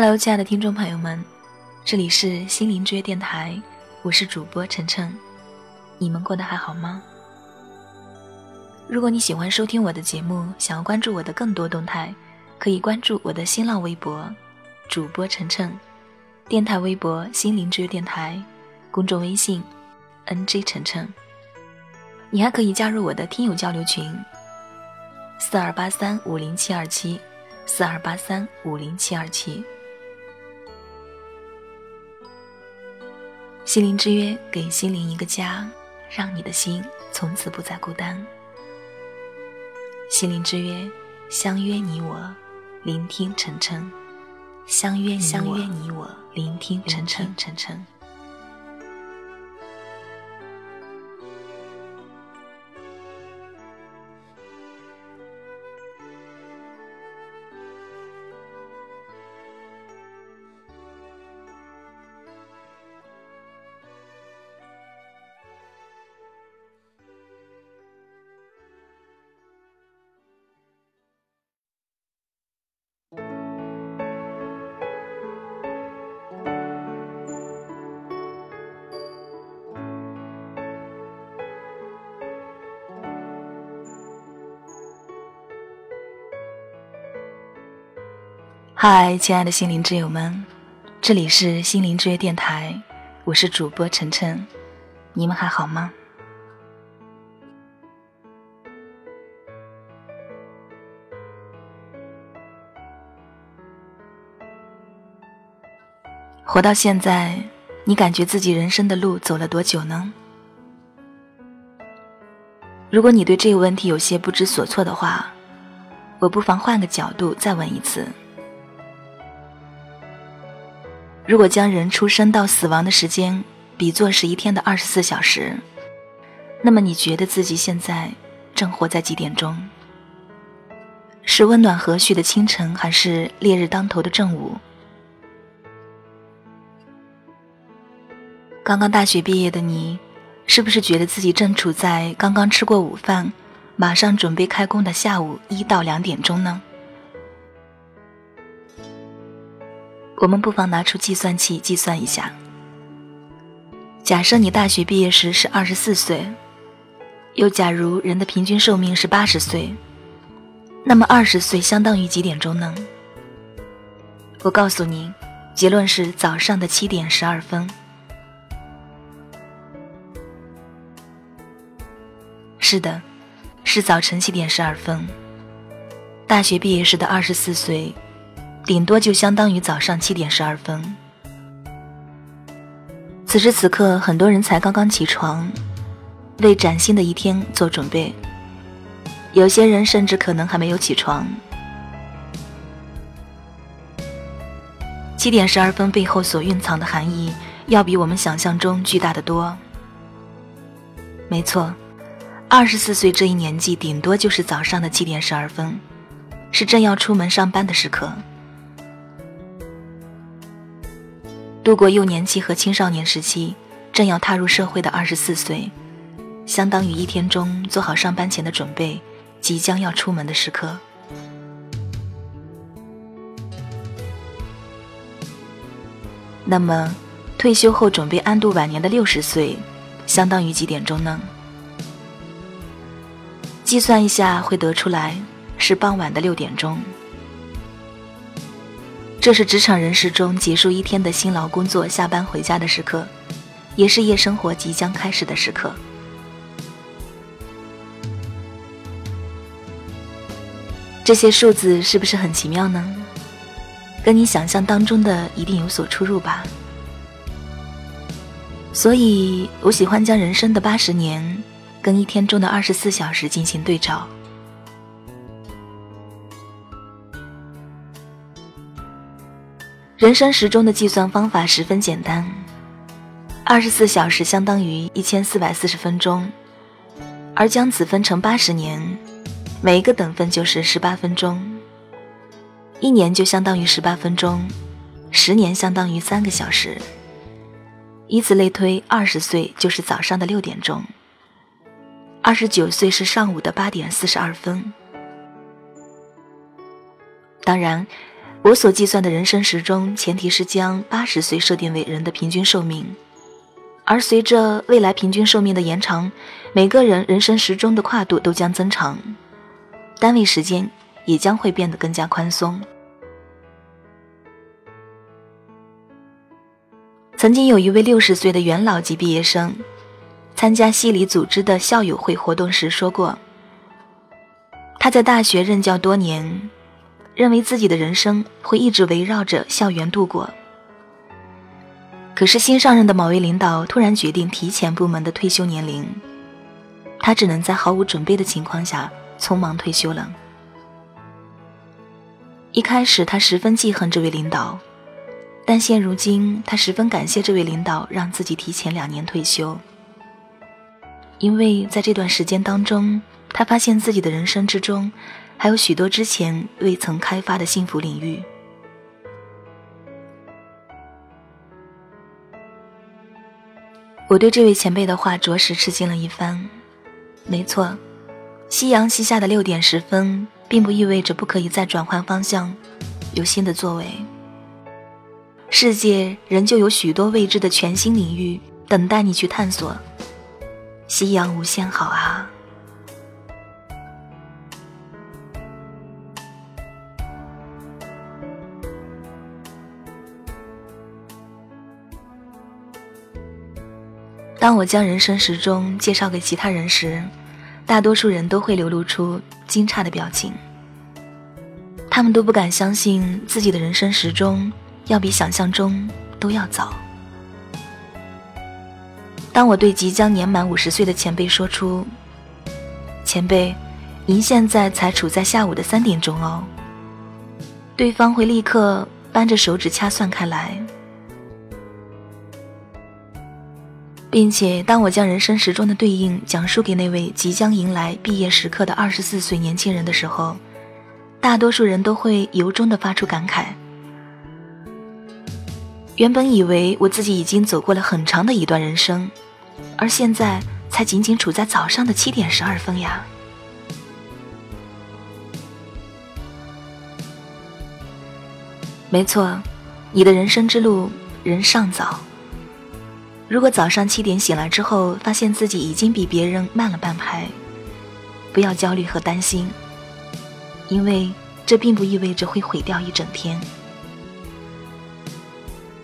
Hello，亲爱的听众朋友们，这里是心灵之约电台，我是主播晨晨，你们过得还好吗？如果你喜欢收听我的节目，想要关注我的更多动态，可以关注我的新浪微博主播晨晨，电台微博心灵之约电台，公众微信 NG 晨晨。你还可以加入我的听友交流群四二八三五零七二七四二八三五零七二七。心灵之约，给心灵一个家，让你的心从此不再孤单。心灵之约，相约你我，聆听晨晨。相约相约你我，聆听晨晨晨晨。嗨，亲爱的心灵之友们，这里是心灵之约电台，我是主播晨晨，你们还好吗？活到现在，你感觉自己人生的路走了多久呢？如果你对这个问题有些不知所措的话，我不妨换个角度再问一次。如果将人出生到死亡的时间比作是一天的二十四小时，那么你觉得自己现在正活在几点钟？是温暖和煦的清晨，还是烈日当头的正午？刚刚大学毕业的你，是不是觉得自己正处在刚刚吃过午饭，马上准备开工的下午一到两点钟呢？我们不妨拿出计算器计算一下。假设你大学毕业时是二十四岁，又假如人的平均寿命是八十岁，那么二十岁相当于几点钟呢？我告诉你，结论是早上的七点十二分。是的，是早晨七点十二分。大学毕业时的二十四岁。顶多就相当于早上七点十二分。此时此刻，很多人才刚刚起床，为崭新的一天做准备。有些人甚至可能还没有起床。七点十二分背后所蕴藏的含义，要比我们想象中巨大的多。没错，二十四岁这一年纪，顶多就是早上的七点十二分，是正要出门上班的时刻。度过幼年期和青少年时期，正要踏入社会的二十四岁，相当于一天中做好上班前的准备，即将要出门的时刻。那么，退休后准备安度晚年的六十岁，相当于几点钟呢？计算一下，会得出来是傍晚的六点钟。这是职场人士中结束一天的辛劳工作、下班回家的时刻，也是夜生活即将开始的时刻。这些数字是不是很奇妙呢？跟你想象当中的一定有所出入吧。所以我喜欢将人生的八十年跟一天中的二十四小时进行对照。人生时钟的计算方法十分简单，二十四小时相当于一千四百四十分钟，而将此分成八十年，每一个等分就是十八分钟，一年就相当于十八分钟，十年相当于三个小时，以此类推，二十岁就是早上的六点钟，二十九岁是上午的八点四十二分。当然。我所计算的人生时钟，前提是将八十岁设定为人的平均寿命，而随着未来平均寿命的延长，每个人人生时钟的跨度都将增长，单位时间也将会变得更加宽松。曾经有一位六十岁的元老级毕业生，参加系里组织的校友会活动时说过，他在大学任教多年。认为自己的人生会一直围绕着校园度过。可是新上任的某位领导突然决定提前部门的退休年龄，他只能在毫无准备的情况下匆忙退休了。一开始他十分记恨这位领导，但现如今他十分感谢这位领导让自己提前两年退休，因为在这段时间当中，他发现自己的人生之中。还有许多之前未曾开发的幸福领域。我对这位前辈的话着实吃惊了一番。没错，夕阳西下的六点十分，并不意味着不可以再转换方向，有新的作为。世界仍旧有许多未知的全新领域等待你去探索。夕阳无限好啊！当我将人生时钟介绍给其他人时，大多数人都会流露出惊诧的表情。他们都不敢相信自己的人生时钟要比想象中都要早。当我对即将年满五十岁的前辈说出：“前辈，您现在才处在下午的三点钟哦。”对方会立刻扳着手指掐算开来。并且，当我将人生时钟的对应讲述给那位即将迎来毕业时刻的二十四岁年轻人的时候，大多数人都会由衷的发出感慨。原本以为我自己已经走过了很长的一段人生，而现在才仅仅处在早上的七点十二分呀。没错，你的人生之路仍尚早。如果早上七点醒来之后，发现自己已经比别人慢了半拍，不要焦虑和担心，因为这并不意味着会毁掉一整天。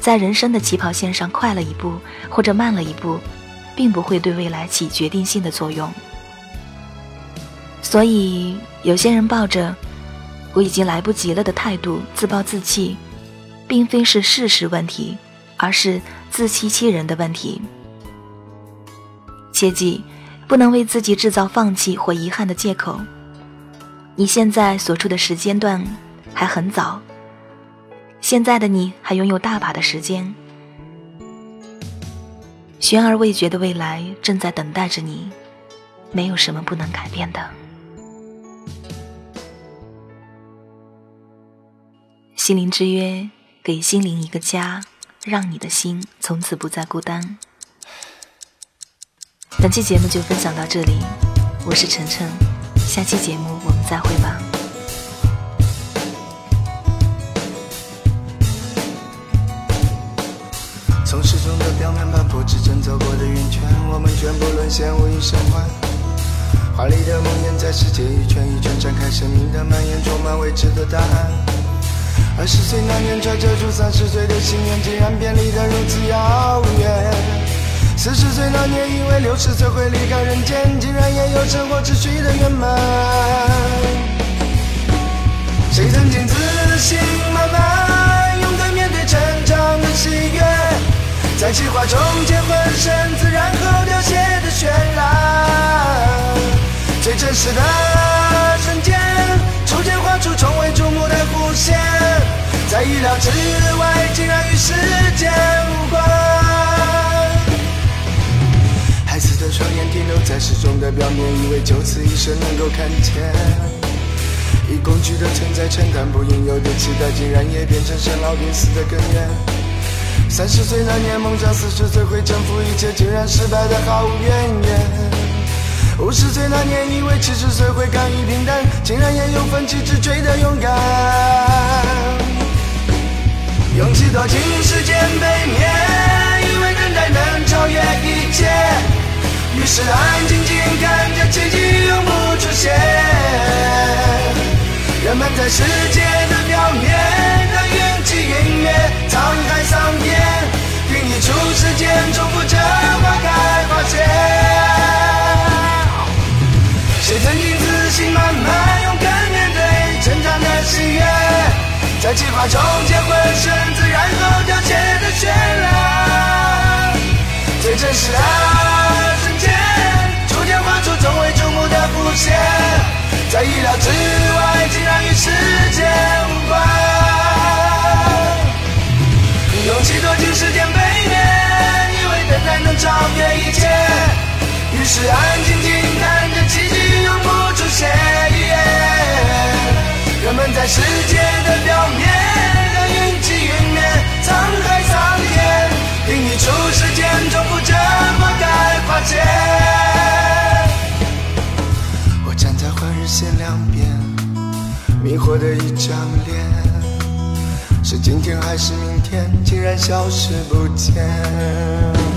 在人生的起跑线上快了一步或者慢了一步，并不会对未来起决定性的作用。所以，有些人抱着“我已经来不及了”的态度自暴自弃，并非是事实问题，而是。自欺欺人的问题，切记不能为自己制造放弃或遗憾的借口。你现在所处的时间段还很早，现在的你还拥有大把的时间，悬而未决的未来正在等待着你，没有什么不能改变的。心灵之约，给心灵一个家。让你的心从此不再孤单。本期节目就分享到这里，我是晨晨，下期节目我们再会吧。从时钟的表面斑驳指针走过的圆圈，我们全部沦陷，无一生还。华丽的梦魇在世界一圈一圈展开，生命的蔓延，充满未知的答案。二十岁那年，揣着住三十岁的心愿，竟然便离得如此遥远。四十岁那年，以为六十岁会离开人间，竟然也有生活秩序的圆满。谁曾经自信满满，勇敢面对成长的喜悦，在计划中结婚生子，然后凋谢的绚烂，最真实的瞬间，初见画出从未瞩目的弧线。在意料之外，竟然与时间无关。孩子的双眼停留在时钟的表面，以为就此一生能够看见。以工具的存在承担不应有的期待，竟然也变成生老病死的根源。三十岁那年梦想四十岁会征服一切，竟然失败的毫无怨言。五十岁那年以为七十岁会甘于平淡，竟然也有奋起直追的勇敢。勇气躲进时间背面，以为等待能超越一切，于是安静静看着奇迹永不出现。人们在世界的表在计划中结浑身子，然后凋谢的绚烂，最真实的瞬间，初见画出从未瞩目的浮现，在意料之外，竟然。与时间无关。勇气躲进时间背面，以为等待能超越一切，于是爱的一张脸，是今天还是明天，竟然消失不见。